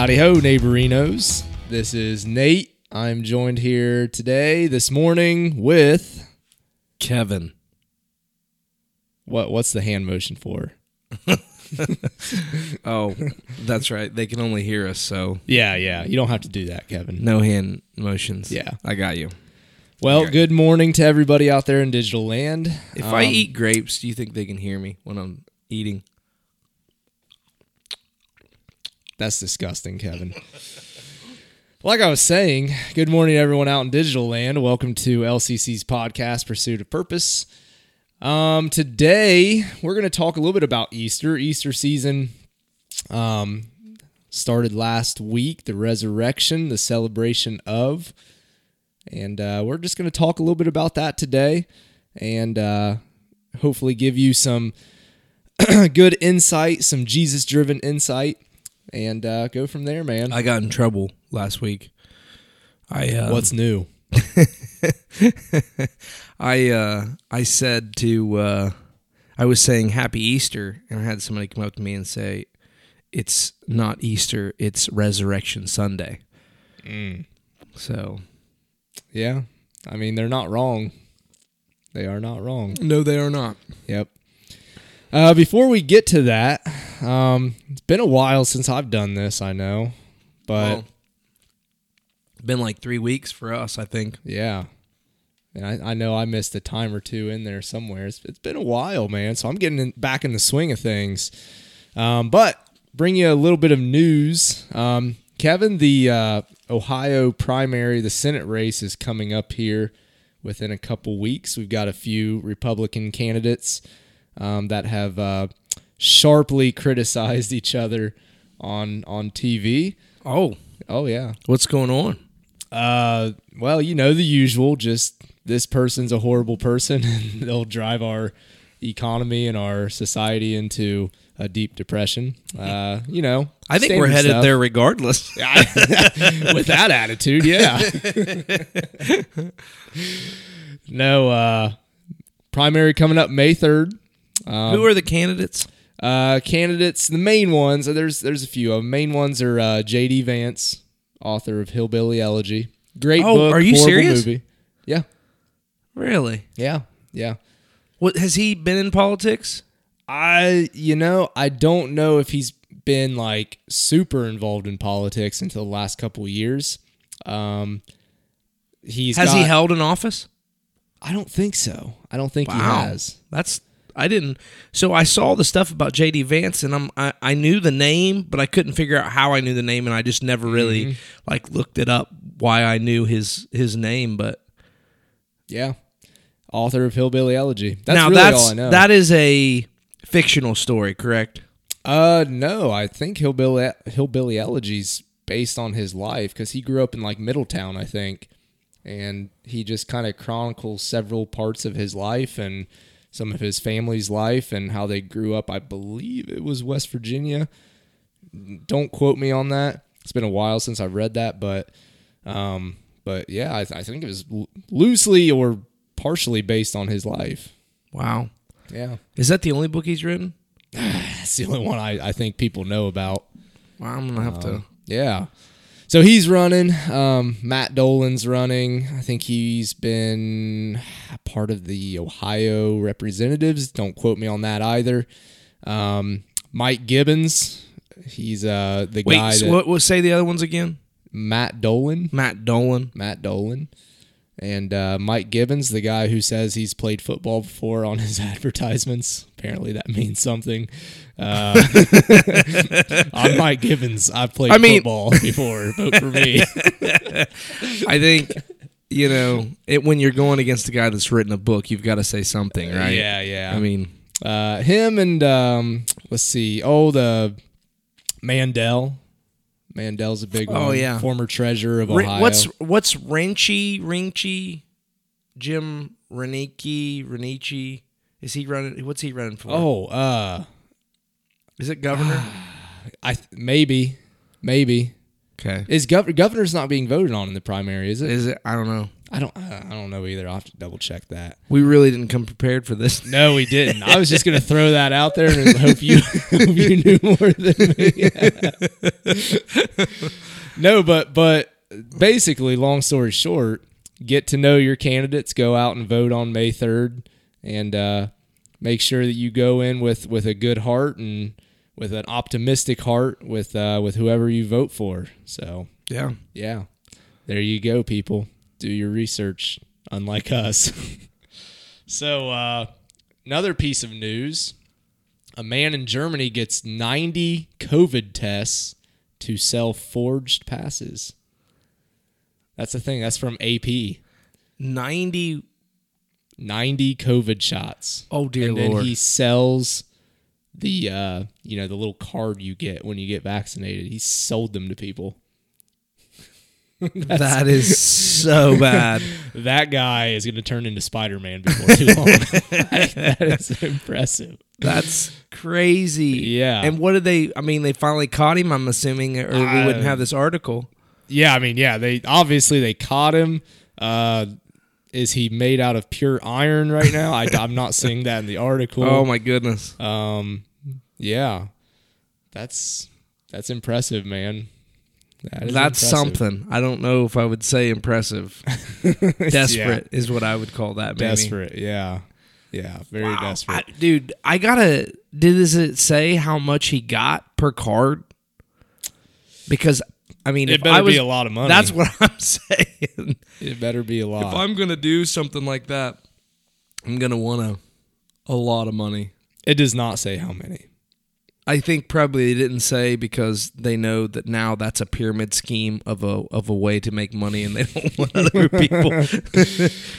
Howdy ho, neighborinos. This is Nate. I'm joined here today, this morning, with Kevin. what? What's the hand motion for? Oh, that's right. They can only hear us, so Yeah, yeah. You don't have to do that, Kevin. no hand motions. Yeah. I got you. Well, good morning to everybody out there in digital land. If I Um, eat grapes, do you think they can hear me when I'm eating? That's disgusting, Kevin. like I was saying, good morning, everyone out in digital land. Welcome to LCC's podcast, Pursuit of Purpose. Um, today, we're going to talk a little bit about Easter. Easter season um, started last week, the resurrection, the celebration of. And uh, we're just going to talk a little bit about that today and uh, hopefully give you some good insight, some Jesus driven insight, and uh, go from there, man. I got in trouble last week. I uh, What's new? I uh, I said to uh, I was saying Happy Easter, and I had somebody come up to me and say, "It's not Easter; it's Resurrection Sunday." So Yeah. I mean, they're not wrong. They are not wrong. no, they are not. Yep. Uh, before we get to that, um, it's been a while since I've done this, I know. But Well, been like three weeks for us, I think. yeah. And I, I know I missed a time or two in there somewhere. It's, it's been a while, man. So I'm getting in, back in the swing of things. Um, but bring you a little bit of news. Um, Kevin, the uh, Ohio primary, the Senate race is coming up here within a couple weeks. We've got a few Republican candidates um, that have uh, sharply criticized each other on on TV. Oh, Oh yeah. what's going on? Uh, well, you know the usual. Just this person's a horrible person, and they'll drive our economy and our society into a deep depression. Uh, you know, I think we're headed stuff. there regardless. with that attitude. Yeah. no, uh, primary coming up May third. Um, Who are the candidates? Uh, candidates, the main ones. uh, There's there's a few. of 'em. Main ones are uh, J.D. Vance, author of Hillbilly Elegy. Great Oh, book. are you serious? Movie. Yeah, Really? yeah, yeah. What has he been in politics? I you know I don't know if he's been like super involved in politics until the last couple of years. Um, he's Has he held an office? I don't think so. I don't think he has. That's I didn't. So I saw the stuff about JD Vance, and I'm I, I knew the name, but I couldn't figure out how I knew the name, and I just never really Mm-hmm. like looked it up why I knew his his name. But Yeah, author of Hillbilly Elegy. That's now really that's all I know. that is a fictional story, correct? Uh, no, I think Hillbilly Hillbilly Elegy's based on his life because he grew up in like Middletown, I think, and he just kind of chronicles several parts of his life and some of his family's life and how they grew up. I believe it was West Virginia. Don't quote me on that. It's been a while since I've read that, but um, but yeah, I, I think it was lo- loosely or partially based on his life. Wow, Yeah, is that the only book he's written? that's the only one I, I think people know about. Wow, I'm gonna have to. Yeah. So he's running. Um, Matt Dolan's running. I think he's been part of the Ohio representatives. Don't quote me on that either. Um, Mike Gibbons. He's uh, the Wait, guy so that what? What say the other ones again? Matt Dolan. Matt Dolan. Matt Dolan. And uh, Mike Gibbons, the guy who says he's played football before on his advertisements. Apparently that means something. Uh, I'm Mike Gibbons. I've played I mean- football before. Vote for me. I think you know it when you're going against a guy that's written a book, you've got to say something, right? Yeah, yeah. I mean, uh, him and um, let's see. Oh, the Mandel. Mandel's a big one. Oh, yeah. former treasurer of Ohio. what's what's Renchi Rinchi, Jim Renicky Renichi? Is he running? What's he running for? oh, uh, is it governor? I th- maybe, maybe okay, is gov- governor's not being voted on in the primary, is it? is it? I don't know. I don't. I don't know either. I'll have to double check that. We really didn't come prepared for this. No, we didn't. I was just gonna throw that out there and hope you hope you knew more than me. no, but but basically, long story short, get to know your candidates. Go out and vote on May third, and uh, make sure that you go in with with a good heart and with an optimistic heart with uh, with whoever you vote for. So Yeah. yeah, there you go, people. Do your research, unlike us. so, uh, another piece of news a man in Germany gets 90 COVID tests to sell forged passes. That's the thing. That's from AP. 90 90 COVID shots. Oh dear and then lord. he sells the uh, you know, the little card you get when you get vaccinated. He sold them to people. that is so bad. That guy is going to turn into Spider Man before too long. that is impressive. That's crazy. Yeah. And what did they I mean they finally caught him I'm assuming or we Uh, wouldn't have this article. Yeah, I mean, yeah, they obviously they caught him. Uh, is he made out of pure iron right now? I, I'm not seeing that in the article. Oh my goodness. Um, yeah, that's that's impressive, man. That is That's impressive. something. I don't know if I would say impressive. Desperate is what I would call that. Maybe. desperate. Yeah, yeah, very Wow. desperate. I- dude, I gotta. Did does it say how much he got per card? Because I mean, it better I was, be a lot of money. That's what I'm saying. it better be a lot. if I'm gonna do something like that, I'm gonna want a a lot of money. it does not say how many. I think probably they didn't say because they know that now that's a pyramid scheme of a of a way to make money, and they don't want other people.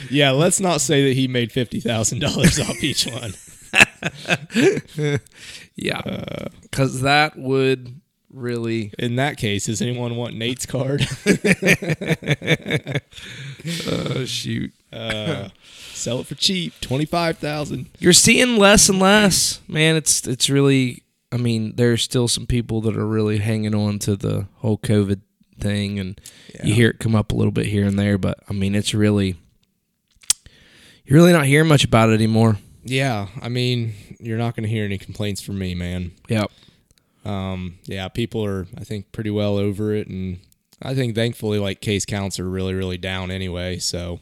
Yeah, let's not say that he made fifty thousand dollars off each one. yeah, because that would really. In that case, does anyone want Nate's card? Oh shoot! Uh, sell it for cheap, twenty five thousand. You're seeing less and less, man. It's it's really. I mean, there's still some people that are really hanging on to the whole COVID thing, and you hear it come up a little bit here and there. But I mean, it's really you're really not hearing much about it anymore. Yeah, I mean, you're not going to hear any complaints from me, man. Yep. Um, yeah, people are, I think, pretty well over it, and I think thankfully, like case counts are really, really down anyway. So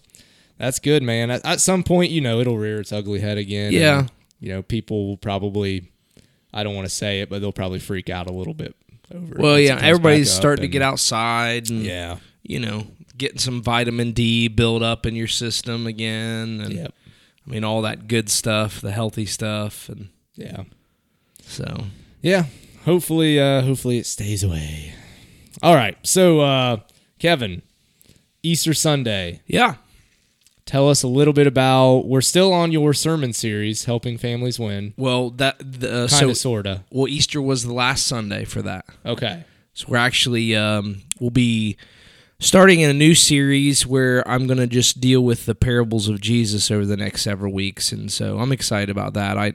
that's good, man. At, at some point, you know, it'll rear its ugly head again. Yeah. and, you know, people will probably, I don't want to say it, but they'll probably freak out a little bit over. it Well, it yeah, comes everybody's starting to get outside and Yeah. you know getting some vitamin D build up in your system again, and Yep. I mean all that good stuff, the healthy stuff, and Yeah. so Yeah. Hopefully, uh, hopefully it stays away. All right. So, uh, Kevin, Easter Sunday. yeah. Tell us a little bit about. We're still on your sermon series, helping families win. Well, that the, uh, Kind so sorta. well Easter was the last Sunday for that. Okay. So we're actually um, we'll be starting in a new series where I'm going to just deal with the parables of Jesus over the next several weeks, and so I'm excited about that. I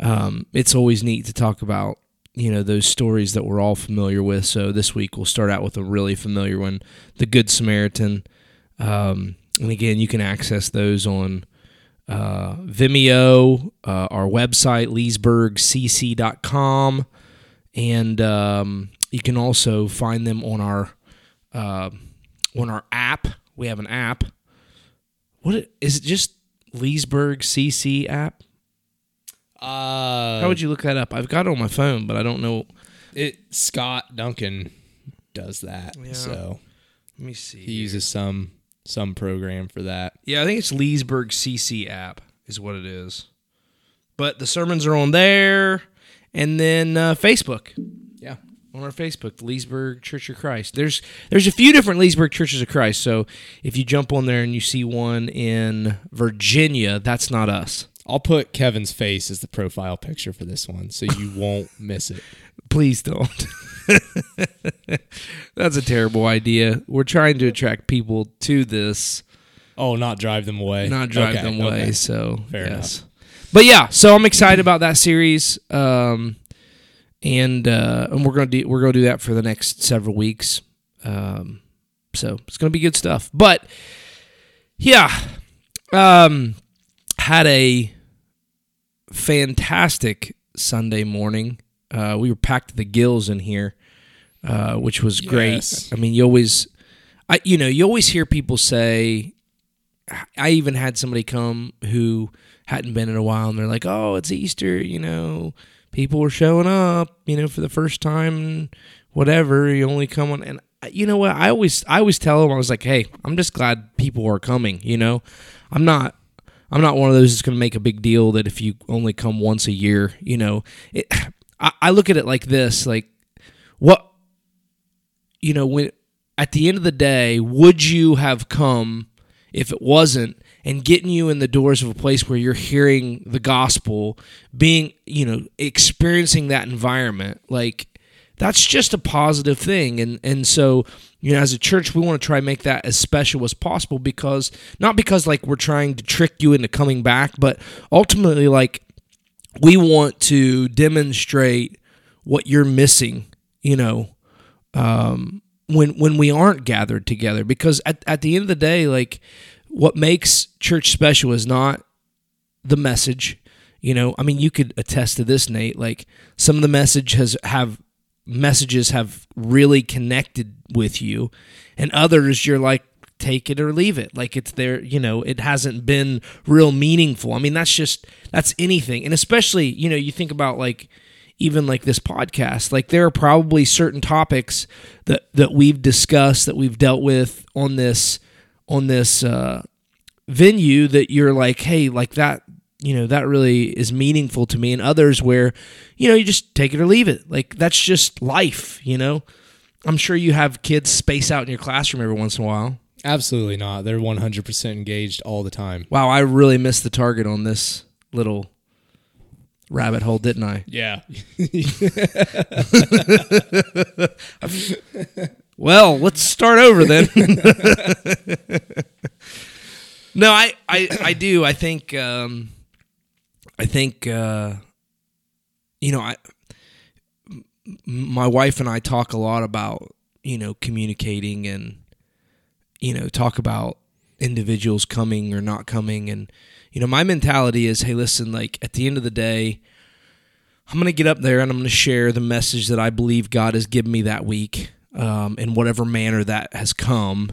um, it's always neat to talk about you know those stories that we're all familiar with. So this week we'll start out with a really familiar one, the Good Samaritan. Um, and again, you can access those on uh, Vimeo, uh, our website, leesburgcc.com, and um, you can also find them on our uh, on our app. We have an app. What is it? Just Leesburg CC app? Uh, How would you look that up? I've got it on my phone, but I don't know. it? Scott Duncan does that. Yeah. So Let me see. he uses some some program for that. Yeah, I think it's Leesburg CC app is what it is. But the sermons are on there, and then uh, Facebook. Yeah. on our Facebook, the Leesburg Church of Christ. There's there's a few different Leesburg Churches of Christ. So if you jump on there and you see one in Virginia, that's not us. I'll put Kevin's face as the profile picture for this one, so you won't miss it. Please don't. that's a terrible idea. We're trying to attract people to this, Oh, not drive them away. not drive Okay, them away. okay. So Fair yes. But yeah, so I'm excited about that series. Um, and uh, and we're gonna do we're gonna do that for the next several weeks. Um, so it's gonna be good stuff. But Yeah. Um, had a fantastic Sunday morning. Uh, we were packed to the gills in here, uh, which was great. Yes. I mean, you always, I you know, you always hear people say. I even had somebody come who hadn't been in a while, and they're like, "Oh, it's Easter," you know. People were showing up, you know, for the first time. Whatever, you only come on, and you know what? I always, I always tell them, I was like, "Hey, I'm just glad people are coming." You know, I'm not I'm not one of those that's going to make a big deal that if you only come once a year, you know, it, I, I look at it like this, like what, you know, when at the end of the day, would you have come if it wasn't and getting you in the doors of a place where you're hearing the gospel, being, you know, experiencing that environment, like that's just a positive thing. And and so, you know, as a church, we want to try and make that as special as possible because not because like we're trying to trick you into coming back, but ultimately like we want to demonstrate what you're missing, you know, um, when when we aren't gathered together. Because at, at the end of the day, like what makes church special is not the message. You know, I mean, you could attest to this, Nate. Like some of the message has have messages have really connected with you, and others you're like take it or leave it. Like it's there, you know, it hasn't been real meaningful. I mean, that's just that's anything, and especially you know, you think about like even like this podcast like there are probably certain topics that that we've discussed that we've dealt with on this on this uh venue that you're like hey like that you know that really is meaningful to me and others where you know you just take it or leave it like that's just life you know i'm sure you have kids space out in your classroom every once in a while Absolutely not. They're 100% engaged all the time. wow i really missed the target on this little rabbit hole didn't i Yeah. Well, let's start over then. no, I, I, I do. I think, um, I think, uh, you know, I, my wife and I talk a lot about, you know, communicating and, you know, talk about individuals coming or not coming. And, you know, my mentality is, hey, listen, like at the end of the day, I'm going to get up there and I'm going to share the message that I believe God has given me that week um, in whatever manner that has come.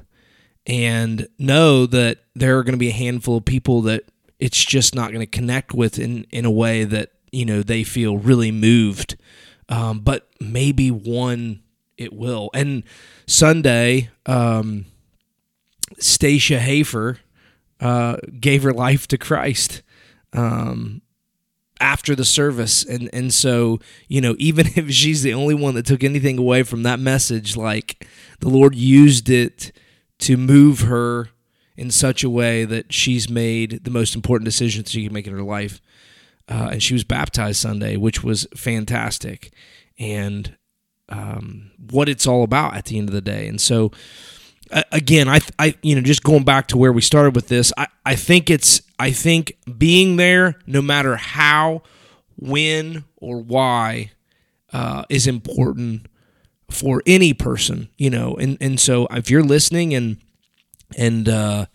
And know that there are going to be a handful of people that it's just not going to connect with in, in a way that, you know, they feel really moved. Um, but maybe one it will. And Sunday, um, Stacia Hafer uh, gave her life to Christ. Um, after the service and and so you know even if she's the only one that took anything away from that message like the lord used it to move her in such a way that she's made the most important decision she can make in her life. Uh, and she was baptized sunday which was fantastic. And um, what it's all about at the end of the day. And so uh, again, I, I, you know, just going back to where we started with this, I, I think it's, I think being there, no matter how, when, or why, uh, is important for any person, you know, and and so if you're listening and and uh,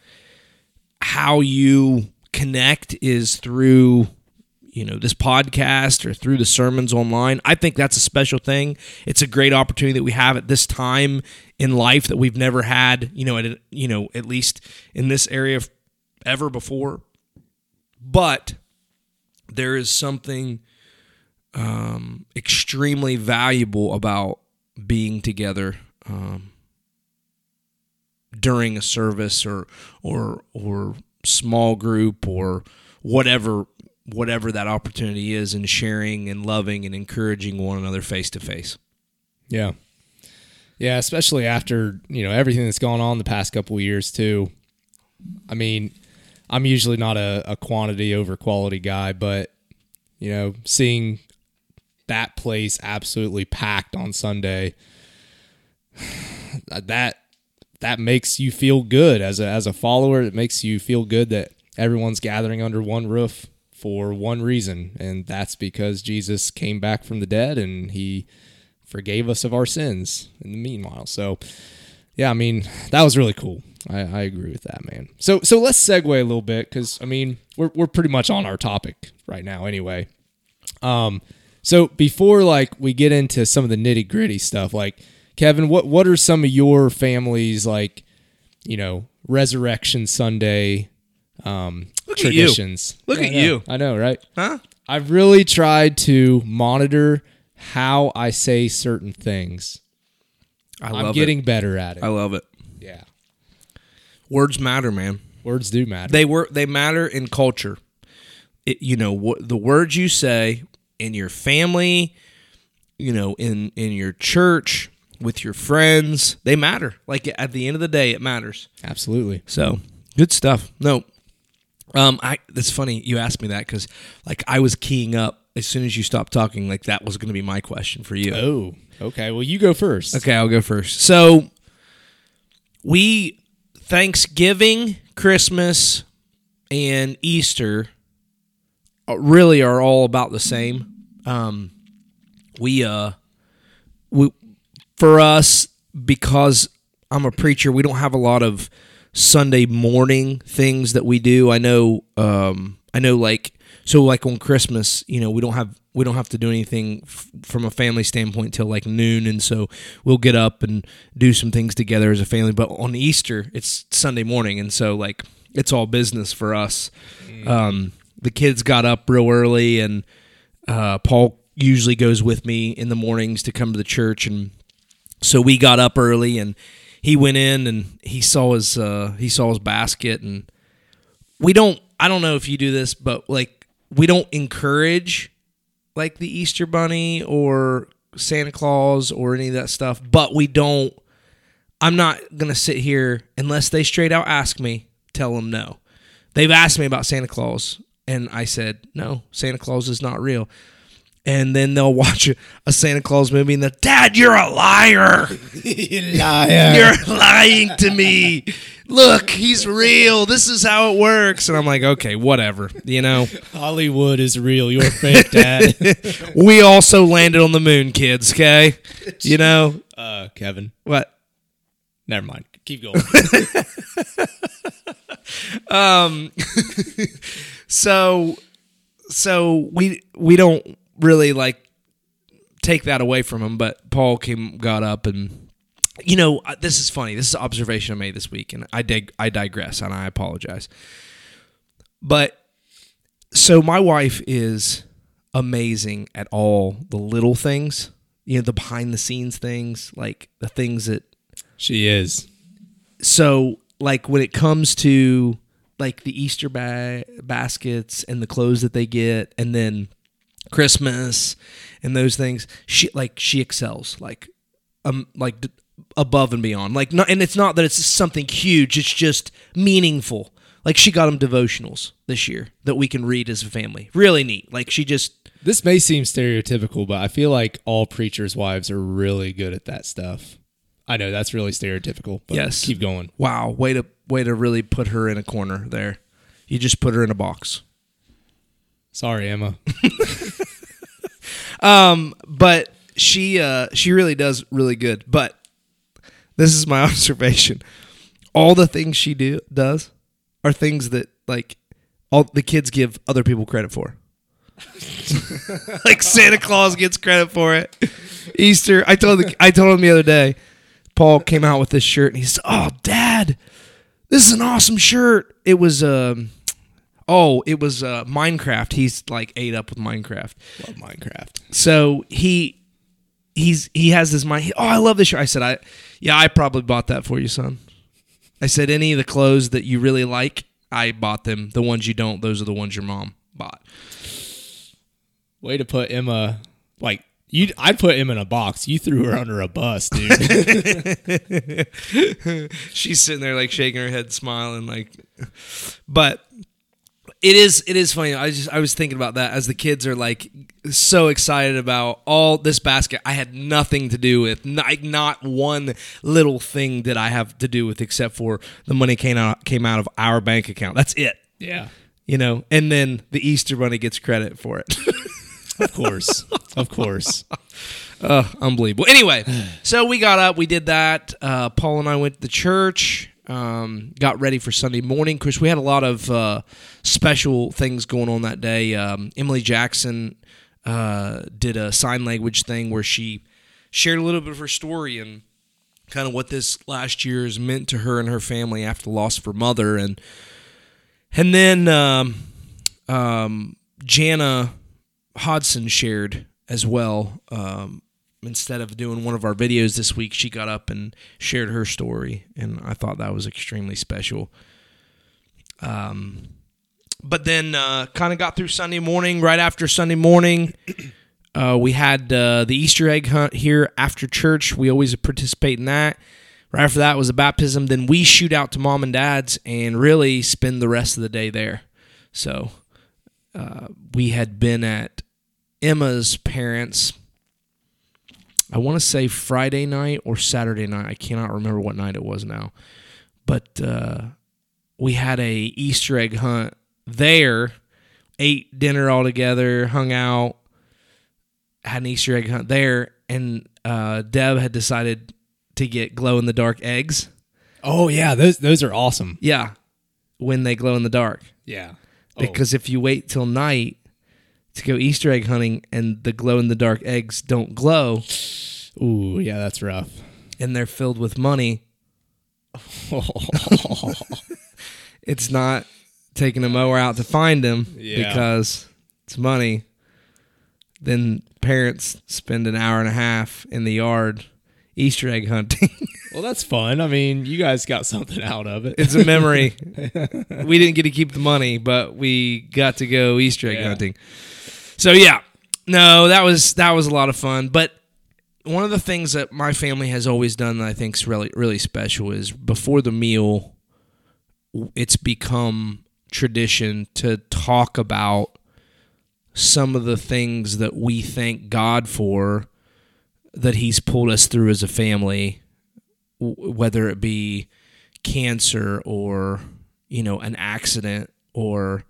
how you connect is through you know this podcast or through the sermons online. I think that's a special thing. It's a great opportunity that we have at this time in life that we've never had you know at you know at least in this area ever before. But there is something um, extremely valuable about being together um, during a service or or or small group or whatever whatever that opportunity is and sharing and loving and encouraging one another face to face. Yeah. Yeah, especially after, you know, everything that's gone on the past couple years too. I mean, I'm usually not a, a quantity over quality guy, but you know, seeing that place absolutely packed on Sunday, that that makes you feel good as a as a follower. It makes you feel good that everyone's gathering under one roof for one reason, and that's because Jesus came back from the dead and he forgave us of our sins in the meanwhile. So, yeah, I mean, that was really cool. I, I agree with that, man. So so let's segue a little bit because I mean we're we're pretty much on our topic right now anyway. Um, so before like we get into some of the nitty gritty stuff, like Kevin, what what are some of your family's like, you know, Resurrection Sunday um, Look at traditions? Look I at know. you. I know, right? Huh? I've really tried to monitor how I say certain things. I I'm love getting better at it. it. I love it. yeah, Words matter, man. words do matter. They were they matter in culture. It, you know what the words you say in your family, you know, in in your church with your friends, they matter. Like at the end of the day, it matters. Absolutely. So good stuff. No, um, I. That's funny you asked me that because like I was keying up as soon as you stopped talking. Like that was going to be my question for you. Oh, okay. Well, you go first. Okay, I'll go first. So we Thanksgiving, Christmas, and Easter uh, really are all about the same. Um, we uh, we for us because I'm a preacher, we don't have a lot of Sunday morning things that we do. I know, um, I know, like so, like on Christmas, you know, we don't have we don't have to do anything f- from a family standpoint till like noon, and so we'll get up and do some things together as a family. But on Easter, it's Sunday morning, and so like it's all business for us. Um, the kids got up real early, and uh, Paul usually goes with me in the mornings to come to the church, and so we got up early, and he went in and he saw his uh, he saw his basket, and we don't. I don't know if you do this, but like we don't encourage like the Easter Bunny or Santa Claus or any of that stuff, but we don't. I'm not gonna sit here unless they straight out ask me. Tell them no. They've asked me about Santa Claus, and I said no. Santa Claus is not real. And then they'll watch a, Santa Claus movie, and the Dad, you're a liar. you Liar. You're lying to me. Look, he's real. This is how it works. And I'm like, okay, whatever. You know, Hollywood is real. You're fake, Dad. we also landed on the moon, kids. Okay, you know uh, Kevin. what? Never mind. Keep going. Um, so, so we we don't really like take that away from him. But Paul came, got up, and you know, uh, this is funny. This is an observation I made this week, and I dig, I digress, and I apologize. But so my wife is amazing at all the little things, you know, the behind the scenes things, like the things that she is. so like when it comes to like the Easter ba- baskets and the clothes that they get, and then Christmas and those things, she like she excels like um like d- above and beyond. Like not, and it's not that it's something huge; it's just meaningful. Like she got them devotionals this year that we can read as a family. Really neat. Like she just This may seem stereotypical, but I feel like all preachers' wives are really good at that stuff. I know that's really stereotypical. But Yes. Keep going. wow, way to way to really put her in a corner there. You just put her in a box. Sorry, Emma. Um, but she uh she really does really good. But this is my observation. All the things she do does are things that like all the kids give other people credit for. like Santa Claus gets credit for it. Easter, I told the, I told him the other day. Paul came out with this shirt and he said, "Oh, Dad, this is an awesome shirt." It was um, oh, it was uh, Minecraft. He's like ate up with Minecraft. Love Minecraft. So he he's he has this mind. Oh, I love this shirt. I said, I yeah, I probably bought that for you, son. I said, any of the clothes that you really like, I bought them. The ones you don't, those are the ones your mom bought. Way to put Emma like you. I'd put Emma in a box. You threw her under a bus, dude. She's sitting there like shaking her head, smiling, like. But it is it is funny. I just I was thinking about that as the kids are like so excited about all this basket. I had nothing to do with not, not one little thing that I have to do with except for the money came out came out of our bank account. That's it. yeah, You know, and then the Easter Bunny gets credit for it. of course, of course. Uh, unbelievable. Anyway, so we got up, we did that. Uh, Paul and I went to the church, Um, got ready for Sunday morning. Chris, we had a lot of uh, special things going on that day. Um, Emily Jackson uh, did a sign language thing where she shared a little bit of her story and kind of what this last year has meant to her and her family after the loss of her mother, and and then um, um, Jana Hodson shared as well. Um, instead of doing one of our videos this week, she got up and shared her story, and I thought that was extremely special. Um, but then uh, kind of got through Sunday morning. Right after Sunday morning, uh, we had uh, the Easter egg hunt here after church. We always participate in that. Right after that was a baptism. Then we shoot out to mom and dad's and really spend the rest of the day there. So uh, we had been at Emma's parents' I want to say Friday night or Saturday night. I cannot remember what night it was now. But uh, we had a Easter egg hunt there, ate dinner all together, hung out, had an Easter egg hunt there, and uh, Deb had decided to get glow in the dark eggs. Oh yeah, those those are awesome. Yeah, when they glow in the dark. Yeah. Oh. Because if you wait till night to go Easter egg hunting and the glow in the dark eggs don't glow, Ooh, yeah, that's rough. and they're filled with money, it's not taking a mower out to find them Yeah. because it's money. Then parents spend an hour and a half in the yard Easter egg hunting. well, that's fun. I mean, you guys got something out of it. it's a memory. we didn't get to keep the money, but we got to go Easter egg Yeah. hunting. So yeah, no, that was that was a lot of fun. But one of the things that my family has always done that I think is really really special is before the meal, it's become tradition to talk about some of the things that we thank God for that He's pulled us through as a family, whether it be cancer or you know an accident or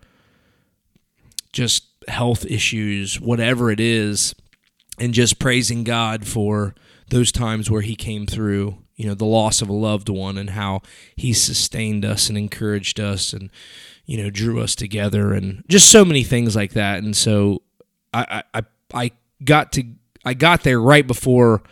just health issues, whatever it is, and just praising God for those times where He came through, you know, the loss of a loved one and how He sustained us and encouraged us and, you know, drew us together and just so many things like that. And so I, I, I- got to, I got there right before,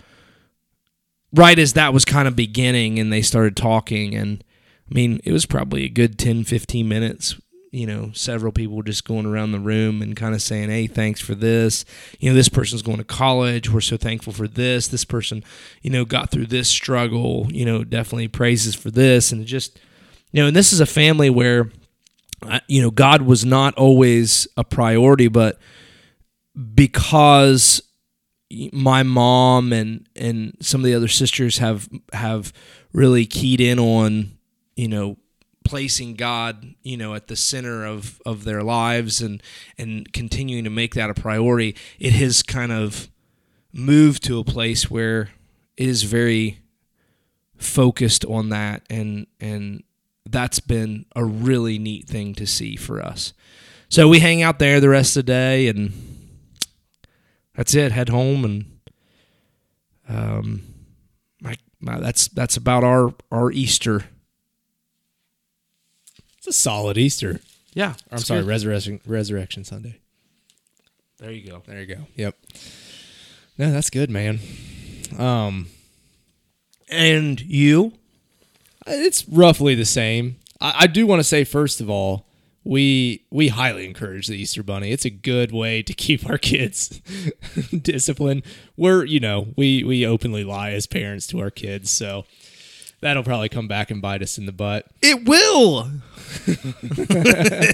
right as that was kind of beginning and they started talking. And I mean, it was probably a good 10, 15 minutes you know, several people just going around the room and kind of saying, "Hey, thanks for this." You know, this person's going to college. We're so thankful for this. This person, you know, got through this struggle. You know, definitely praises for this, and just, you know, and this is a family where, you know, God was not always a priority, but because my mom and and some of the other sisters have have really keyed in on, you know, placing God, you know, at the center of, of their lives and and continuing to make that a priority, it has kind of moved to a place where it is very focused on that and and that's been a really neat thing to see for us. So we hang out there the rest of the day and that's it. Head home and um my, my that's that's about our our Easter. It's a solid Easter. Yeah, Or, I'm sorry, good. Resurrection Resurrection Sunday. There you go. There you go. Yep. No, that's good, man. Um, And you? it's roughly the same. I, I do want to say first of all, we we highly encourage the Easter Bunny. It's a good way to keep our kids disciplined. We're you know we we openly lie as parents to our kids, so that'll probably come back and bite us in the butt. It will.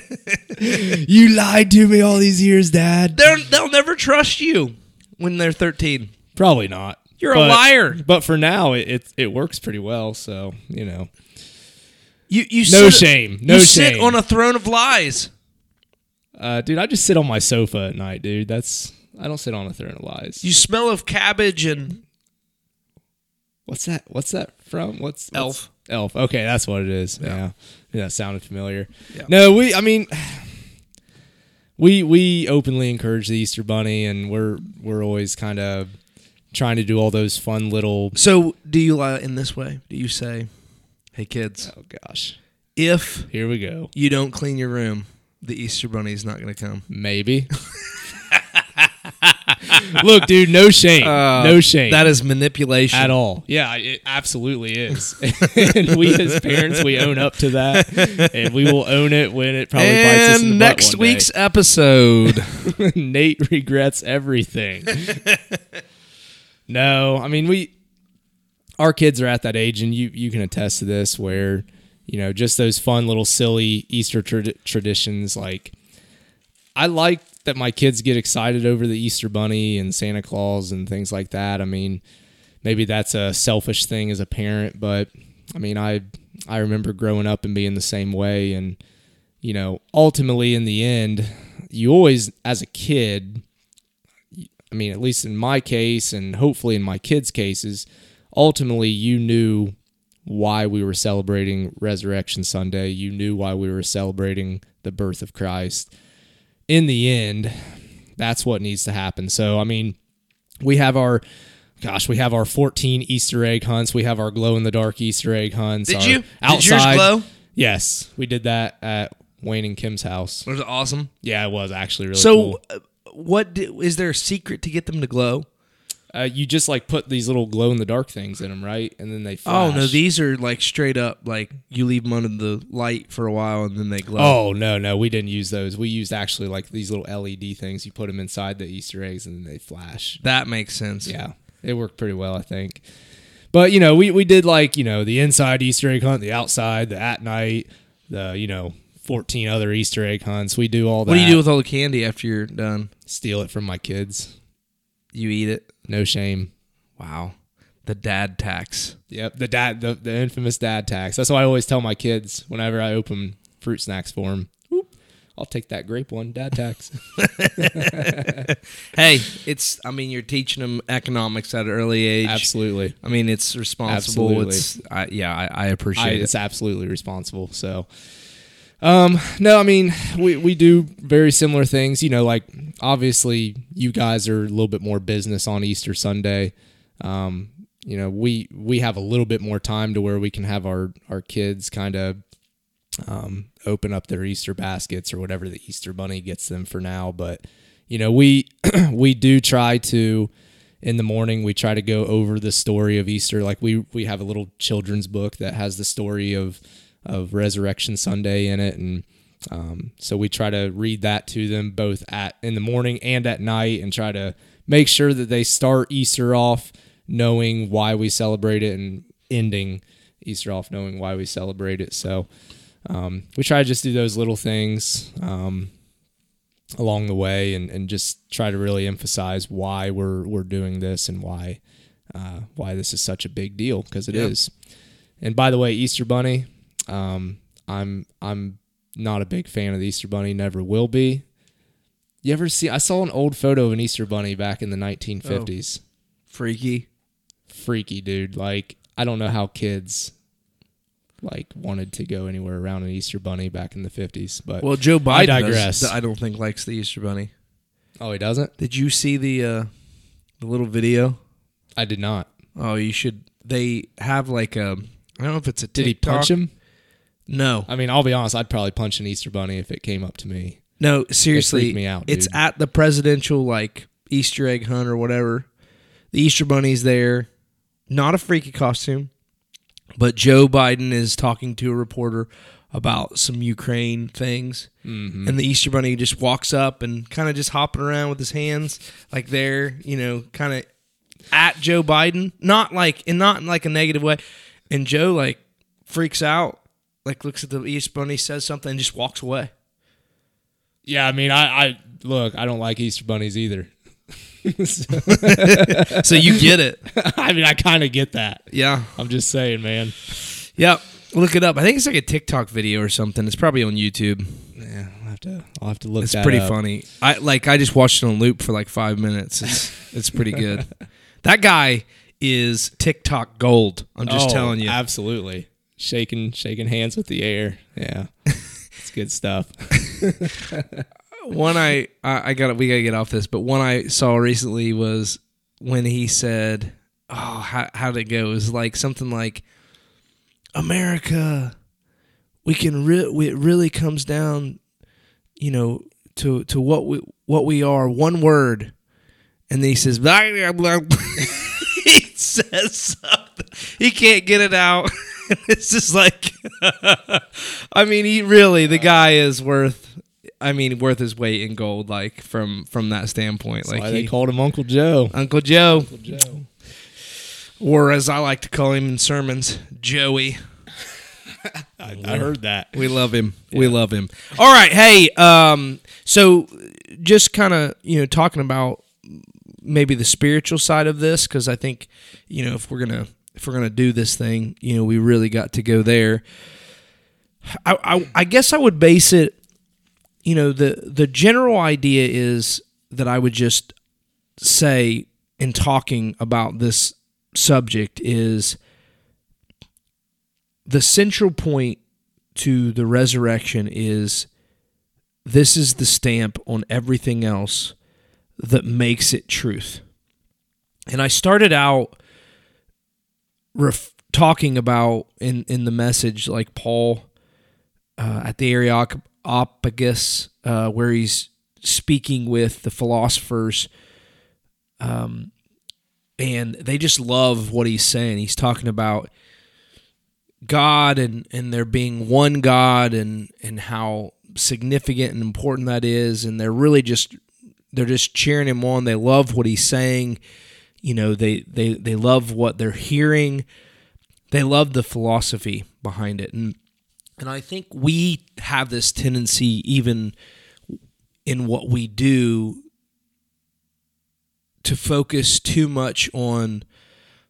You lied to me all these years, Dad. They're, they'll never trust you when they're 13. Probably not. You're But- a liar. But for now, it, it it works pretty well. So you know, You you no sit, shame, no you shame. sit on a throne of lies. uh, dude, I just sit on my sofa at night, dude. That's I don't sit on a throne of lies. You smell of cabbage and What's that? What's that from? What's, what's Elf. Elf. Okay, that's what it is. Yeah. Yeah, yeah, that sounded familiar. Yeah. No, we. I mean, we we openly encourage the Easter Bunny, and we're we're always kind of trying to do all those fun little. so do you lie in this way? Do you say Hey kids, Oh gosh. if Here we go. you don't clean your room, the Easter bunny is not going to come. Maybe. Look, dude, no shame. Uh, no shame. That is manipulation. at all. Yeah, it absolutely is. and we as parents, we own up to that, and we will own it when it probably bites us in the And butt next one day. week's episode. Nate regrets everything. no, I mean we our kids are at that age and you you can attest to this where you know just those fun little silly Easter trad- traditions like I like that my kids get excited over the Easter bunny and Santa Claus and things like that. I mean, maybe that's a selfish thing as a parent, but I mean, I I remember growing up and being the same way and you know, ultimately in the end, you always as a kid I mean, at least in my case and hopefully in my kids' cases, ultimately you knew why we were celebrating Resurrection Sunday. You knew why we were celebrating the birth of Christ. In the end, that's what needs to happen. So, I mean, we have our gosh, we have our 14 Easter egg hunts. We have our glow in the dark Easter egg hunts. Did you? Outside. Did glow? Yes, we did that at Wayne and Kim's house. Was it awesome? Yeah, it was actually really so, cool. uh, what di- is there a secret to get them to glow? Uh, you just like put these little glow in the dark things in them, right? And then they Oh no, these are like straight up like you leave them under the light for a while and then they glow. Oh no, no, we didn't use those. We used actually like these little LED things. You put them inside the Easter eggs and then they flash. that makes sense. Yeah, it worked pretty well, I think. But you know, we we did like you know the inside Easter egg hunt, the outside, the at night, the you know fourteen other Easter egg hunts. We do all that. What do you do with all the candy after you're done? Steal it from my kids. You eat it. No shame. Wow, the dad tax. Yep, the dad, the, the infamous dad tax. That's why I always tell my kids whenever I open fruit snacks for them. I'll take that grape one, dad tax. Hey, it's. I mean, you're teaching them economics at an early age. Absolutely. I mean, it's responsible. Absolutely. It's. I, yeah, I, I I, appreciate it. it's absolutely responsible. So, um, no, I mean, we, we do very similar things. You know, like obviously you guys are a little bit more business on Easter Sunday. Um, you know, we we have a little bit more time to where we can have our our kids kind of um, open up their Easter baskets or whatever the Easter bunny gets them for now. But you know, we we do try to in the morning we try to go over the story of Easter. Like we we have a little children's book that has the story of of Resurrection Sunday in it, and um, so we try to read that to them both at in the morning and at night, and try to make sure that they start Easter off knowing why we celebrate it and ending Easter off knowing why we celebrate it. So um, we try to just do those little things um, along the way and, and just try to really emphasize why we're we're doing this and why uh, why this is such a big deal because it is. And by the way, Easter Bunny, um, I'm I'm not a big fan of the Easter Bunny. Never will be. You ever see? I saw an old photo of an Easter Bunny back in the 1950s. Freaky. Freaky dude. Like I don't know how kids like wanted to go anywhere around an Easter Bunny back in the 50s. But Well, Joe Biden. I does- I don't think likes the Easter Bunny. oh, he doesn't. Did you see the uh, the little video? I did not. Oh, you should. They have like a. I don't know if it's a. Did he punch him? No, I mean, I'll be honest. I'd probably punch an Easter Bunny if it came up to me. no. Seriously, me out, It's dude. at the presidential like Easter egg hunt or whatever. The Easter Bunny's there, not a freaky costume, but Joe Biden is talking to a reporter about some Ukraine things, Mm-hmm. and the Easter Bunny just walks up and kind of just hopping around with his hands like there, you know, kind of at Joe Biden, not like and not in like a negative way. And Joe like freaks out, like looks at the Easter Bunny, says something, and just walks away. Yeah, I mean, I, I look. I don't like Easter bunnies either. So- So you get it, I mean, I kind of get that. yeah, I'm just saying, man. yep. Look it up. I think it's like a TikTok video or something. It's probably on YouTube. Yeah, I'll have to. I'll have to look. It's pretty up. funny. I like. I just watched it on loop for like five minutes. It's it's pretty good. that guy is TikTok gold. I'm just Oh, telling you. Absolutely. Shaking, shaking hands with the air. Yeah, it's good stuff. one I I, I got we gotta get off this, but one I saw recently was when he said, "Oh, how how did it go?" It was like something like, America, we can re- it really comes down, you know, to to what we what we are. One word, and then he says, blah, blah, blah. he says something. He can't get it out. it's just like, I mean, he really the guy is worth. I mean, worth his weight in gold. Like from from that standpoint, That's like why he, they called him Uncle Joe. Uncle Joe, Uncle Joe. or as I like to call him in sermons, Joey. I, I heard that. We love him. We love him. All right, hey, um, so just kind of you know talking about maybe the spiritual side of this because I think you know if we're gonna if we're gonna do this thing, you know, we really got to go there. I, I, I guess I would base it. You know, the the general idea is that I would just say in talking about this subject is the central point to the resurrection is this is the stamp on everything else that makes it truth. And I started out ref- talking about in, in the message, like Paul uh, at the Areopagus, uh, where he's speaking with the philosophers. Um, and they just love what he's saying. He's talking about God and and there being one God and and how significant and important that is and they're really just they're just cheering him on. They love what he's saying. You know, they they they love what they're hearing. They love the philosophy behind it. And and I think we have this tendency even in what we do to focus too much on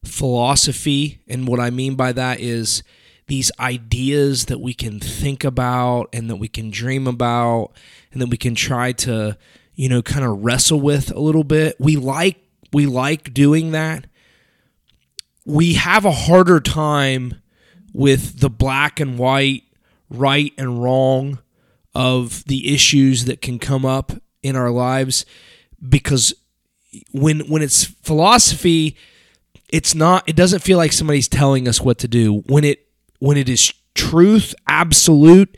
philosophy and what I mean by that is these ideas that we can think about and that we can dream about and that we can try to you know kind of wrestle with a little bit we like we like doing that we have a harder time with the black and white right and wrong of the issues that can come up in our lives because when when it's philosophy it's not it doesn't feel like somebody's telling us what to do. When it when it is truth absolute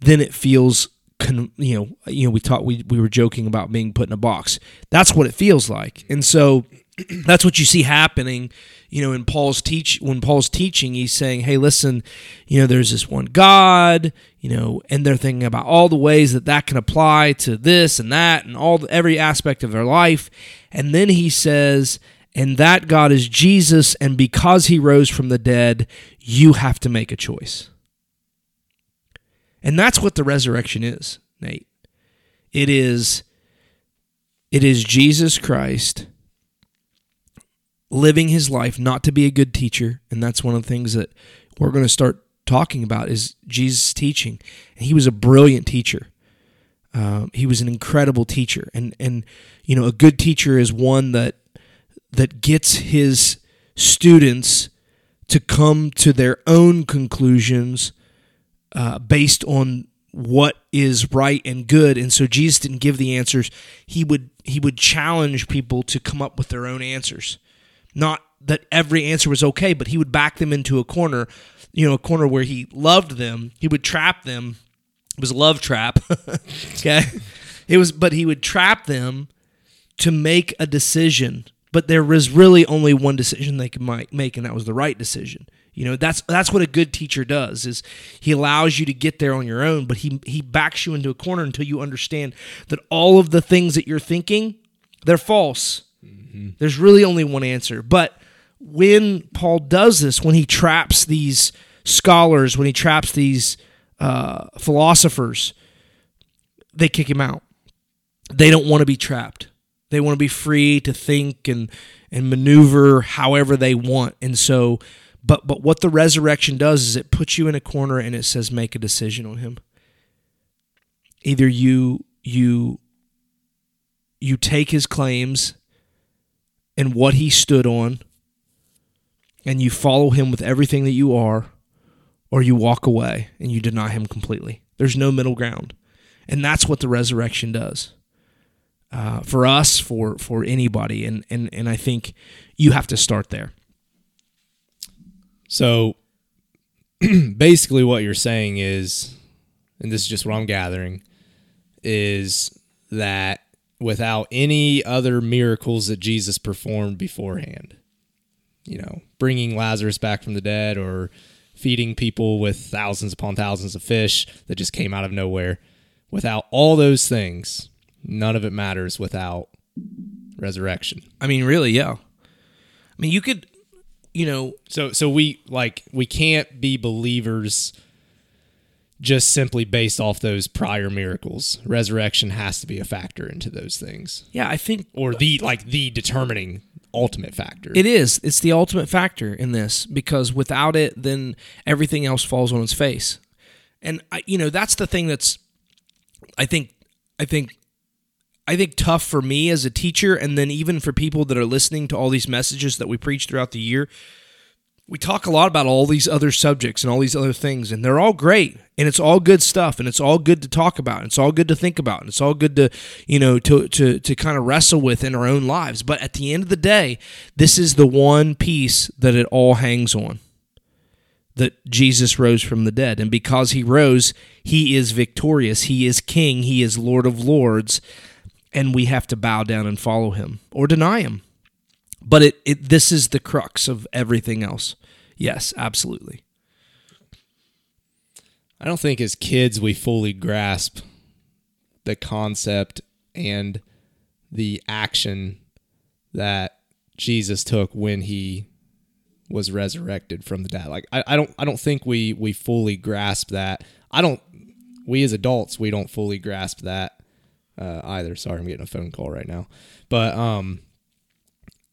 then it feels con, you know you know we talked we, we were joking about being put in a box. That's what it feels like. And so that's what you see happening you know in paul's teach when paul's teaching he's saying hey listen you know there's this one god you know and they're thinking about all the ways that that can apply to this and that and all the, every aspect of their life. And then he says and that god is jesus and because he rose from the dead you have to make a choice and that's what the resurrection is nate. It is it is jesus christ living his life not to be a good teacher. And that's one of the things that we're going to start talking about is jesus teaching. And he was a brilliant teacher. Um, he was an incredible teacher. And and you know a good teacher is one that that gets his students to come to their own conclusions uh, based on what is right and good and so jesus didn't give the answers he would he would challenge people to come up with their own answers not that every answer was okay, but he would back them into a corner, you know, a corner where he loved them. He would trap them. It was a love trap. okay. It was, but he would trap them to make a decision. But there was really only one decision they could make, and that was the right decision. You know, that's that's what a good teacher does is he allows you to get there on your own, but he he backs you into a corner until you understand that all of the things that you're thinking, they're false there's really only one answer. But when Paul does this, when he traps these scholars, when he traps these uh, philosophers, they kick him out. They don't want to be trapped. They want to be free to think and and maneuver however they want. And so, but but what the resurrection does is it puts you in a corner and it says make a decision on him. Either you you you take his claims and what he stood on, and you follow him with everything that you are, or you walk away and you deny him completely. There's no middle ground. And that's what the resurrection does. Uh, for us, for for anybody, and, and and I think you have to start there. So basically what you're saying is, and this is just what I'm gathering, is that without any other miracles that Jesus performed beforehand, you know, bringing Lazarus back from the dead or feeding people with thousands upon thousands of fish that just came out of nowhere, without all those things, none of it matters without resurrection. I mean, really, yeah. I mean, you could, you know, So so we like we can't be believers just simply based off those prior miracles. Resurrection has to be a factor into those things. yeah, I think Or the like the determining ultimate factor. It is. It's the ultimate factor in this because without it, then everything else falls on its face. And I, you know, that's the thing that's, I think, I think, I think tough for me as a teacher, and then even for people that are listening to all these messages that we preach throughout the year. We talk a lot about all these other subjects and all these other things, and they're all great, and it's all good stuff, and it's all good to talk about, and it's all good to think about, and it's all good to, you know, to to to kind of wrestle with in our own lives. But at the end of the day, this is the one piece that it all hangs on. That Jesus rose from the dead, and because he rose, he is victorious. He is King. He is Lord of Lords, and we have to bow down and follow him or deny him. But it, it this is the crux of everything else. Yes, absolutely. I don't think as kids we fully grasp the concept and the action that Jesus took when he was resurrected from the dead. Like I, I don't I don't think we we fully grasp that. I don't we as adults we don't fully grasp that uh, either. Sorry, I'm getting a phone call right now. But um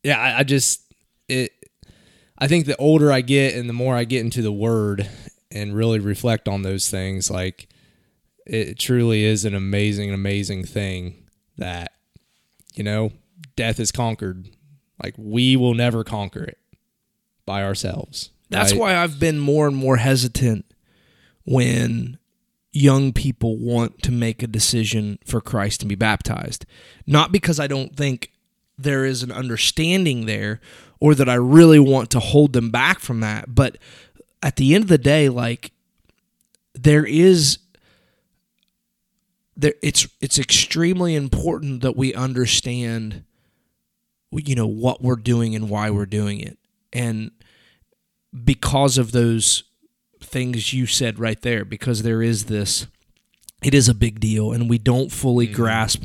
yeah, I, I just it I think the older I get and the more I get into the word and really reflect on those things, like it truly is an amazing, amazing thing that, you know, death is conquered. Like we will never conquer it by ourselves. That's right? why I've been more and more hesitant when young people want to make a decision for Christ and be baptized. Not because I don't think there is an understanding there or that I really want to hold them back from that, but at the end of the day like there is there it's it's extremely important that we understand you know what we're doing and why we're doing it. And because of those things you said right there because there is this it is a big deal and we don't fully Mm-hmm. grasp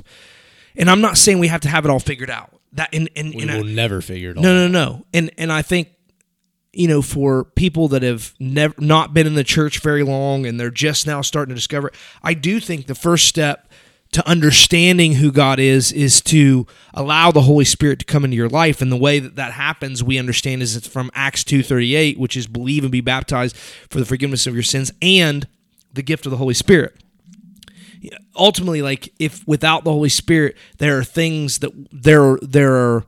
and i'm not saying we have to have it all figured out that and and, we and I- will never figure it all. no no no and and i think you know for people that have never not been in the church very long and they're just now starting to discover it, i do think the first step to understanding who God is is to allow the Holy Spirit to come into your life. And the way that that happens we understand is it's from Acts 2:38 which is believe and be baptized for the forgiveness of your sins and the gift of the Holy Spirit. Ultimately like if without the Holy Spirit there are things that there there are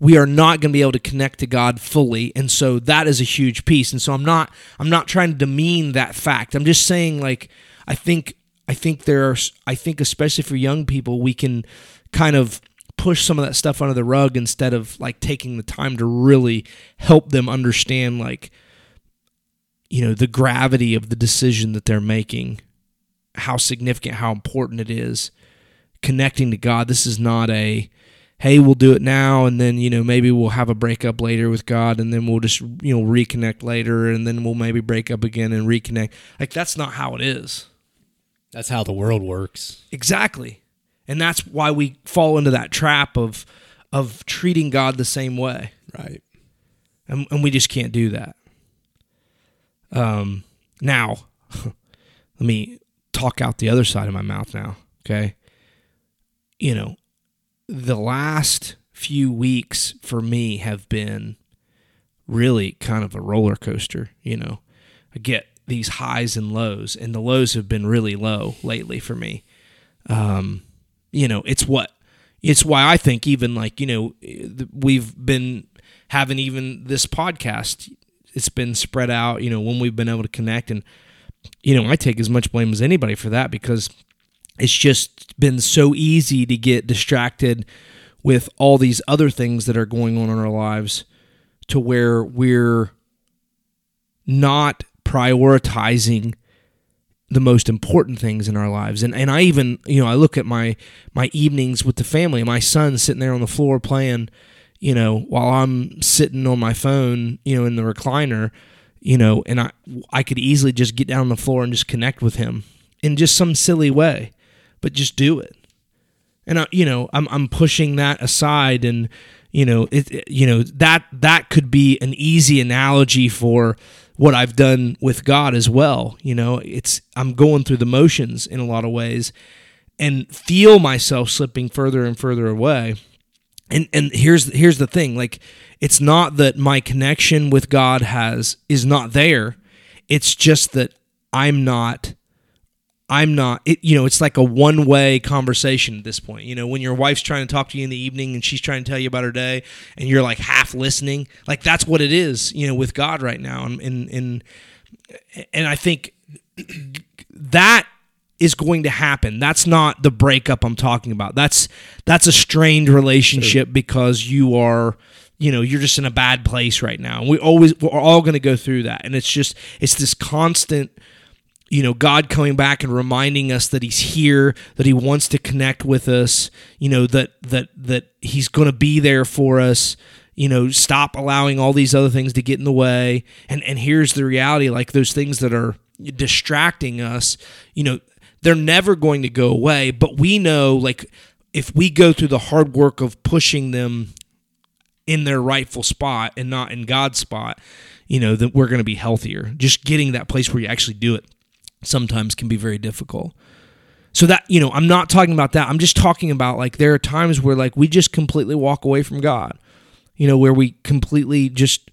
we are not going to be able to connect to God fully. And so that is a huge piece. And so I'm not I'm not trying to demean that fact. I'm just saying like I think I think there are I think especially for young people we can kind of push some of that stuff under the rug instead of like taking the time to really help them understand like you know the gravity of the decision that they're making how significant how important it is. Connecting to God this is not a hey we'll do it now and then you know maybe we'll have a breakup later with God and then we'll just you know reconnect later and then we'll maybe break up again and reconnect. Like that's not how it is That's how the world works. Exactly. And that's why we fall into that trap of of treating God the same way. Right. And, and we just can't do that. Um now let me talk out the other side of my mouth now, okay? You know, the last few weeks for me have been really kind of a roller coaster, you know. I get these highs and lows, and the lows have been really low lately for me. Um, you know, it's what it's why I think even like you know we've been having even this podcast. It's been spread out, you know, when we've been able to connect, and you know, I take as much blame as anybody for that because it's just been so easy to get distracted with all these other things that are going on in our lives to where we're not prioritizing the most important things in our lives. And and I even, you know, I look at my my evenings with the family, my son sitting there on the floor playing, you know, while I'm sitting on my phone, you know, in the recliner, you know, and I I could easily just get down on the floor and just connect with him in just some silly way, but just do it. And I, you know, I'm I'm pushing that aside and you know, it, it you know, that that could be an easy analogy for what I've done with God as well. You know, it's I'm going through the motions in a lot of ways and feel myself slipping further and further away. And and here's here's the thing, like it's not that my connection with God has is not there. It's just that I'm not I'm not it you know it's like a one way conversation at this point. You know, when your wife's trying to talk to you in the evening and she's trying to tell you about her day and you're like half listening, like that's what it is, you know, with God right now. And and and, and I think that is going to happen. That's not the breakup I'm talking about. That's that's a strained relationship because you are you know you're just in a bad place right now. And we always we're all going to go through that. And it's just it's this constant you know god coming back and reminding us that he's here that he wants to connect with us you know that that that he's going to be there for us you know stop allowing all these other things to get in the way. And and here's the reality like those things that are distracting us you know they're never going to go away. But we know like if we go through the hard work of pushing them in their rightful spot and not in God's spot you know that we're going to be healthier. Just getting that place where you actually do it sometimes can be very difficult. So that, you know, I'm not talking about that. I'm just talking about like there are times where like we just completely walk away from God. You know, where we completely just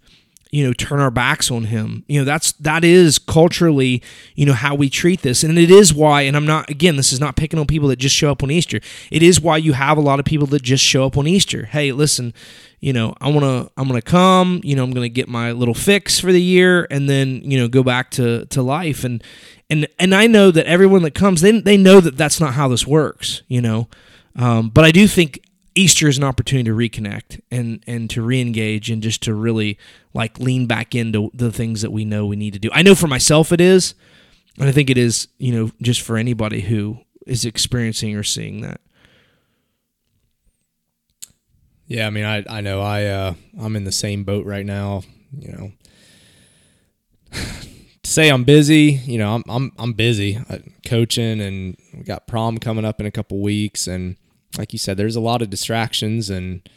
you know turn our backs on him you know that's that is culturally you know how we treat this and it is why and i'm not again this is not picking on people that just show up on easter it is why you have a lot of people that just show up on easter hey listen you know i want to i'm going to come you know i'm going to get my little fix for the year and then you know go back to to life and and and I know that everyone that comes, they they know that that's not how this works, you know. Um, but I do think Easter is an opportunity to reconnect and and to reengage and just to really like lean back into the things that we know we need to do. I know for myself it is, and I think it is, you know, just for anybody who is experiencing or seeing that. Yeah, I mean, I I know I uh, I'm in the same boat right now. You know, say I'm busy, you know, I'm I'm I'm busy uh, coaching, and we got prom coming up in a couple weeks, and like you said, there's a lot of distractions and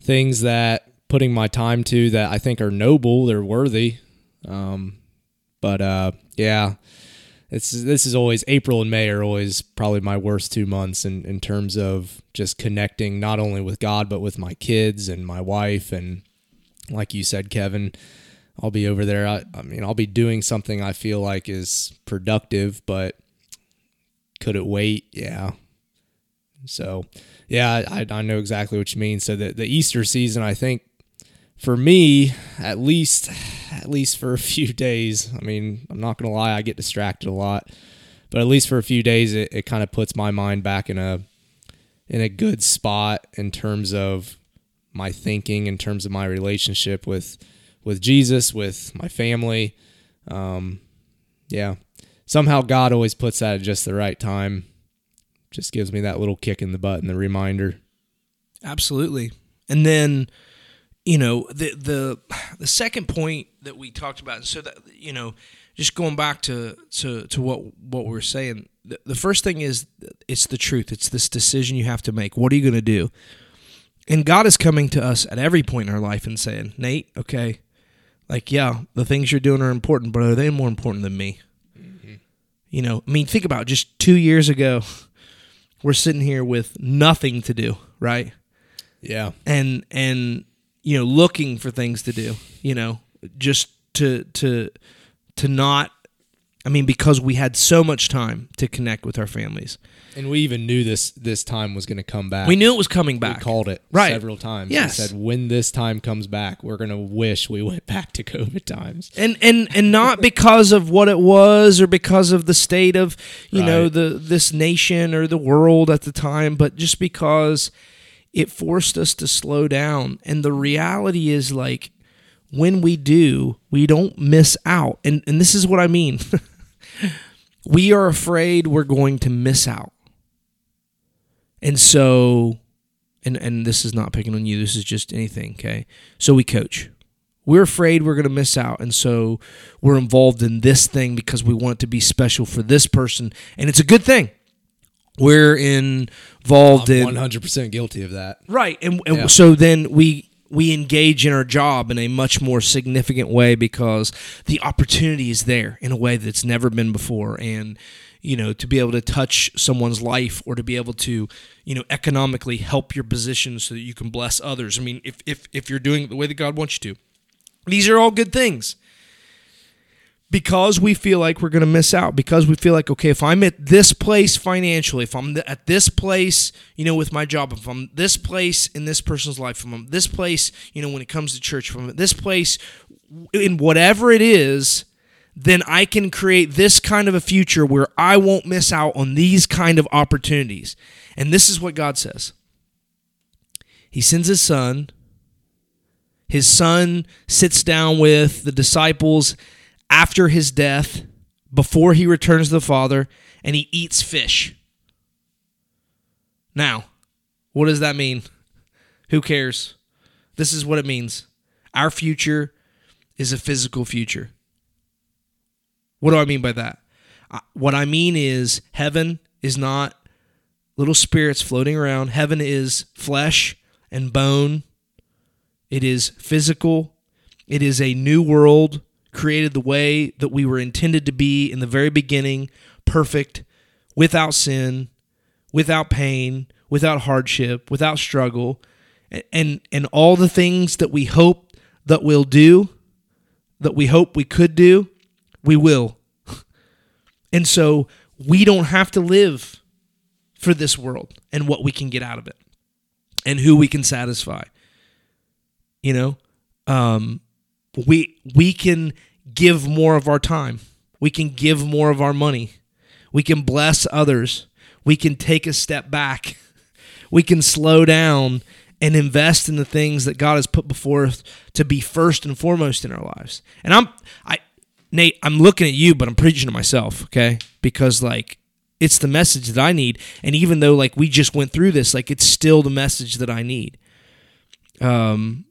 things that putting my time to that I think are noble, they're worthy. Um, but uh, yeah, it's this is always April and May are always probably my worst two months in in terms of just connecting not only with God but with my kids and my wife and like you said, Kevin I'll be over there. I, I mean, I'll be doing something I feel like is productive, but could it wait? Yeah. So, yeah, I, I know exactly what you mean. So the, the Easter season, I think for me, at least, at least for a few days, I mean, I'm not to lie, I get distracted a lot, but at least for a few days, it, it kind of puts my mind back in a, in a good spot in terms of my thinking, in terms of my relationship with, with Jesus, with my family. Um, yeah, somehow God always puts that at just the right time. Just gives me that little kick in the butt and the reminder. Absolutely. And then, you know, the the the second point that we talked about, so that you know, just going back to to to what what we are saying, the, the first thing is it's the truth. It's this decision you have to make. What are you going to do? And God is coming to us at every point in our life and saying, Nate, okay, like, yeah, the things you're doing are important, but are they more important than me? Mm-hmm. You know, I mean, think about it. just two years ago, we're sitting here with nothing to do, right? Yeah. And and you know, looking for things to do, you know, just to to to not I mean, because we had so much time to connect with our families. And we even knew this this time was going to come back. We knew it was coming back. We called it right. several times. Yes. We said when this time comes back, we're going to wish we went back to COVID times. And and and not because of what it was or because of the state of, you right. know, the this nation or the world at the time, but just because it forced us to slow down. And the reality is like when we do, we don't miss out. And and this is what I mean. we are afraid we're going to miss out. And so and and this is not picking on you, this is just anything, okay? So we coach. We're afraid we're going to miss out and so we're involved in this thing because we want it to be special for this person and it's a good thing. We're involved I'm in 100% guilty of that. Right. And, and Yeah. so then we we engage in our job in a much more significant way because the opportunity is there in a way that's never been before. And you know to be able to touch someone's life or to be able to you know economically help your position so that you can bless others. I mean if if if you're doing it the way that god wants you to these are all good things because we feel like we're going to miss out because we feel like okay if i'm at this place financially if i'm at this place you know with my job if i'm this place in this person's life if i'm this place you know when it comes to church if i'm at this place in whatever it is then i can create this kind of a future where i won't miss out on these kind of opportunities. And this is what god says. He sends his son. His son sits down with the disciples after his death, before he returns to the Father, and he eats fish. Now, what does that mean? Who cares? This is what it means. Our future is a physical future. What do I mean by that? What I mean is, heaven is not little spirits floating around. Heaven is flesh and bone it is physical. It is a new world created the way that we were intended to be in the very beginning, perfect, without sin, without pain, without hardship, without struggle, and and, all the things that we hope that we'll do, that we hope we could do, we will. And so we don't have to live for this world and what we can get out of it and who we can satisfy you know um, we we can give more of our time. We can give more of our money. We can bless others. We can take a step back. We can slow down and invest in the things that God has put before us to be first and foremost in our lives. And I'm I Nate I'm looking at you but I'm preaching to myself okay? Because like it's the message that I need. And even though like we just went through this like it's still the message that I need. Um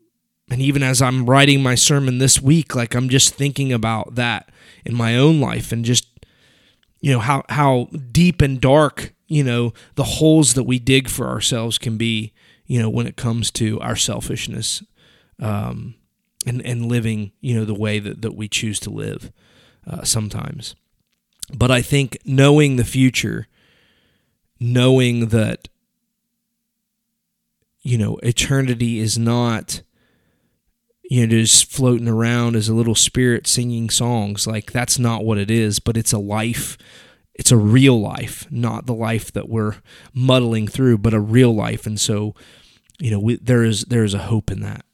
and even as I'm writing my sermon this week, like I'm just thinking about that in my own life and just you know how how deep and dark, you know, the holes that we dig for ourselves can be, you know, when it comes to our selfishness um and and living, you know, the way that that we choose to live uh, sometimes. But I think knowing the future, knowing that you know, eternity is not you know, just floating around as a little spirit singing songs. Like that's not what it is, but it's a life. It's a real life, not the life that we're muddling through, but a real life. And so, you know, we, there is there is a hope in that.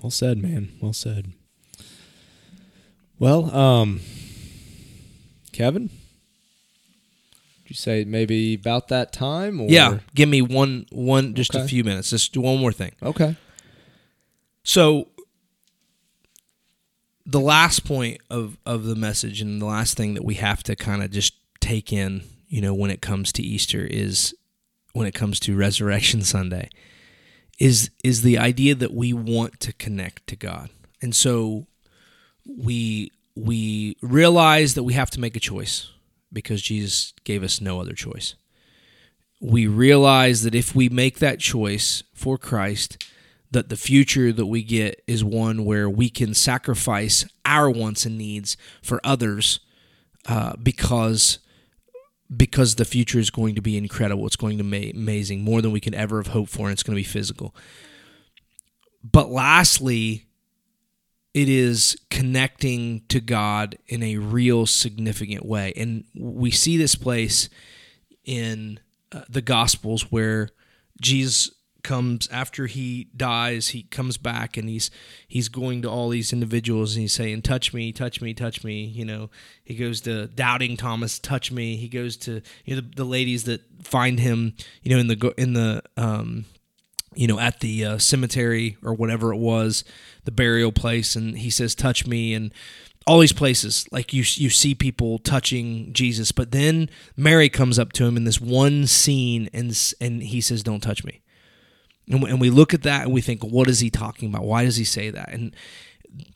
Well said, man. Well said. Well, um, Kevin, you say maybe about that time? Or? Yeah, give me one one just a few minutes. Just do one more thing. Okay. So the last point of of the message and the last thing that we have to kind of just take in, you know, when it comes to Easter is when it comes to Resurrection Sunday is is the idea that we want to connect to God. And so we we realize that we have to make a choice because Jesus gave us no other choice. We realize that if we make that choice for Christ, that the future that we get is one where we can sacrifice our wants and needs for others uh, because because the future is going to be incredible. It's going to be amazing, more than we can ever have hoped for, and it's going to be physical. But lastly, it is connecting to God in a real significant way. And we see this place in uh, the Gospels where Jesus comes after he dies he comes back and he's he's going to all these individuals and he's saying touch me touch me touch me you know he goes to doubting thomas touch me he goes to you know the, the ladies that find him you know in the in the um you know, at the uh, cemetery or whatever it was, the burial place, and he says, "Touch me," and all these places, like you, you see people touching Jesus, but then Mary comes up to him in this one scene, and and he says, "Don't touch me." And, and we look at that and we think, what is he talking about? Why does he say that? And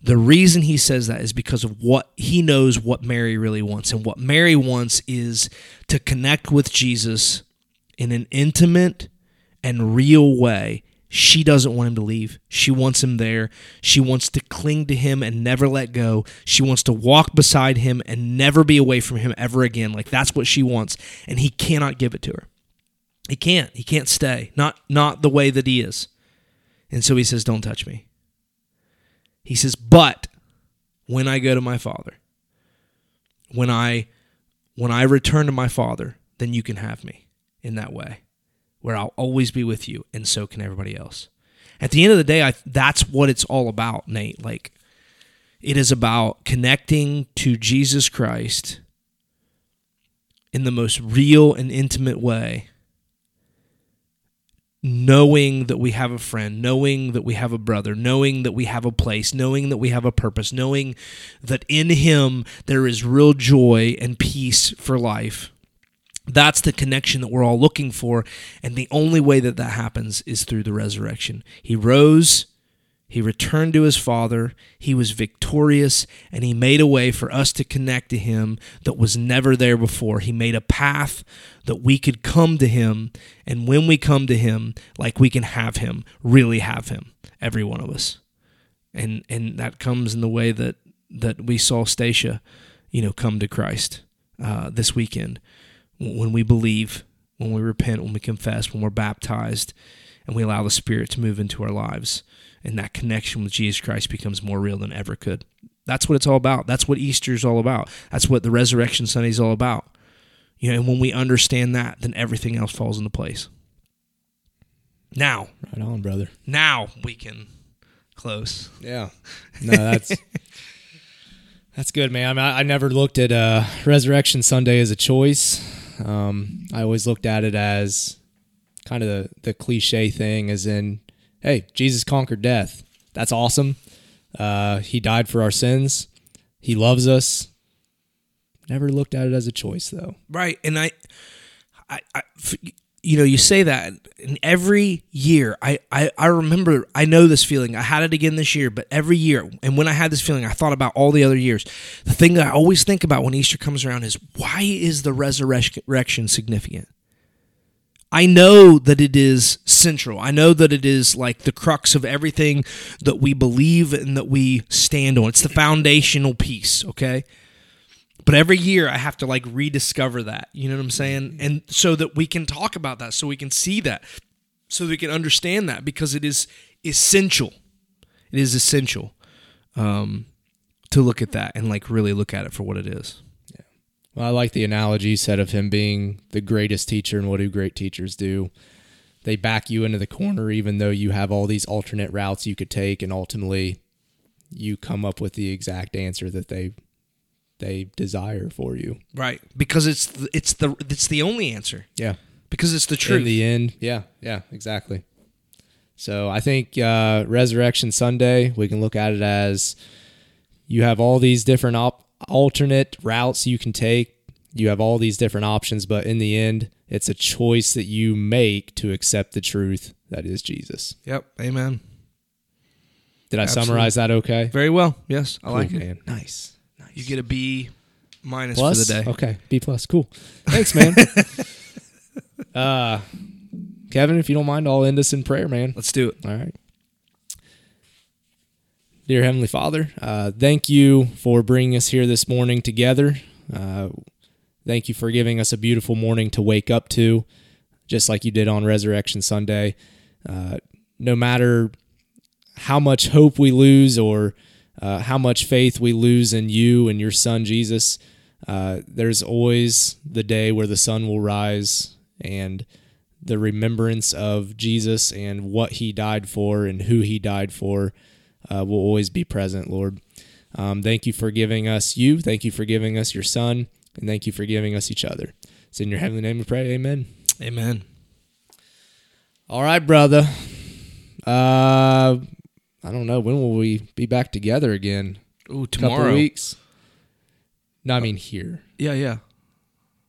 the reason he says that is because of what he knows what Mary really wants. And what Mary wants is to connect with Jesus in an intimate and real way. She doesn't want him to leave. She wants him there. She wants to cling to him and never let go. She wants to walk beside him and never be away from him ever again. Like that's what she wants. And he cannot give it to her. He can't. He can't stay. Not not the way that he is. And so he says, "Don't touch me." He says, "But when I go to my Father, when I when I return to my Father, then you can have me in that way, where I'll always be with you, and so can everybody else." At the end of the day, I, that's what it's all about, Nate. Like, it is about connecting to Jesus Christ in the most real and intimate way knowing that we have a friend, knowing that we have a brother, knowing that we have a place, knowing that we have a purpose, knowing that in Him there is real joy and peace for life. That's the connection that we're all looking for. And the only way that that happens is through the resurrection. He rose he returned to his Father. He was victorious, and he made a way for us to connect to him that was never there before. He made a path that we could come to him, and when we come to him, like we can have him, really have him, every one of us. And and that comes in the way that that we saw Stacia, you know, come to Christ uh, this weekend when we believe, when we repent, when we confess, when we're baptized, and we allow the Spirit to move into our lives and that connection with Jesus Christ becomes more real than ever could. That's what it's all about. That's what Easter is all about. That's what the Resurrection Sunday is all about. You know, and when we understand that, then everything else falls into place. Now, right on, brother. Now we can close. Yeah. No, that's that's good, man. I, mean, I, I never looked at uh, Resurrection Sunday as a choice. Um, I always looked at it as kind of the, the cliche thing, as in hey, Jesus conquered death. That's awesome. Uh, he died for our sins. He loves us. Never looked at it as a choice, though. Right, and I, I, I you know, you say that, and every year, I, I, I remember, I know this feeling. I had it again this year, but every year, and when I had this feeling, I thought about all the other years. The thing that I always think about when Easter comes around is why is the resurrection significant? I know that it is central. I know that it is like the crux of everything that we believe and that we stand on. It's the foundational piece, okay? But every year I have to like rediscover that. You know what I'm saying? And so that we can talk about that, so we can see that, so we can understand that because it is essential. It is essential um, to look at that and like really look at it for what it is. Yeah. Well, I like the analogy you said of him being the greatest teacher and what do great teachers do? They back you into the corner even though you have all these alternate routes you could take and ultimately you come up with the exact answer that they they desire for you. Right. Because it's the, it's the it's the only answer. Yeah. Because it's the truth. In the end, yeah, yeah, exactly. So I think uh, Resurrection Sunday, we can look at it as you have all these different op- alternate routes you can take. You have all these different options, but in the end, it's a choice that you make to accept the truth that is Jesus. Yep. Amen. Did I Absolutely. summarize that okay? Very well. Yes. I cool, like it. Nice. Nice. You get a B minus plus? for the day. Okay. B plus. Cool. Thanks, man. uh Kevin, if you don't mind, I'll end us in prayer, man. Let's do it. All right. Dear Heavenly Father, uh, thank you for bringing us here this morning together. Uh, thank you for giving us a beautiful morning to wake up to, just like you did on Resurrection Sunday. Uh, no matter how much hope we lose or uh, how much faith we lose in you and your Son, Jesus, uh, there's always the day where the sun will rise and the remembrance of Jesus and what he died for and who he died for uh, will always be present, Lord. Um, thank you for giving us you. Thank you for giving us your Son. And thank you for giving us each other. It's in your heavenly name we pray. Amen. Amen. All right, brother. Uh, I don't know. When will we be back together again? Ooh, Couple tomorrow. weeks. No, I mean here Yeah, yeah.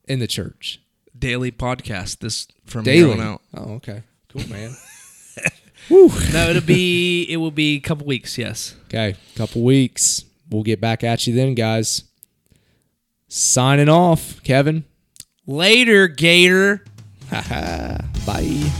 in the church. Daily podcast. This from here Daily. on out. Oh, okay. Cool, man. No, it'll be it will be a couple weeks. Yes. okay, couple weeks. We'll get back at you then, guys. Signing off, Kevin. Later, Gator. Bye.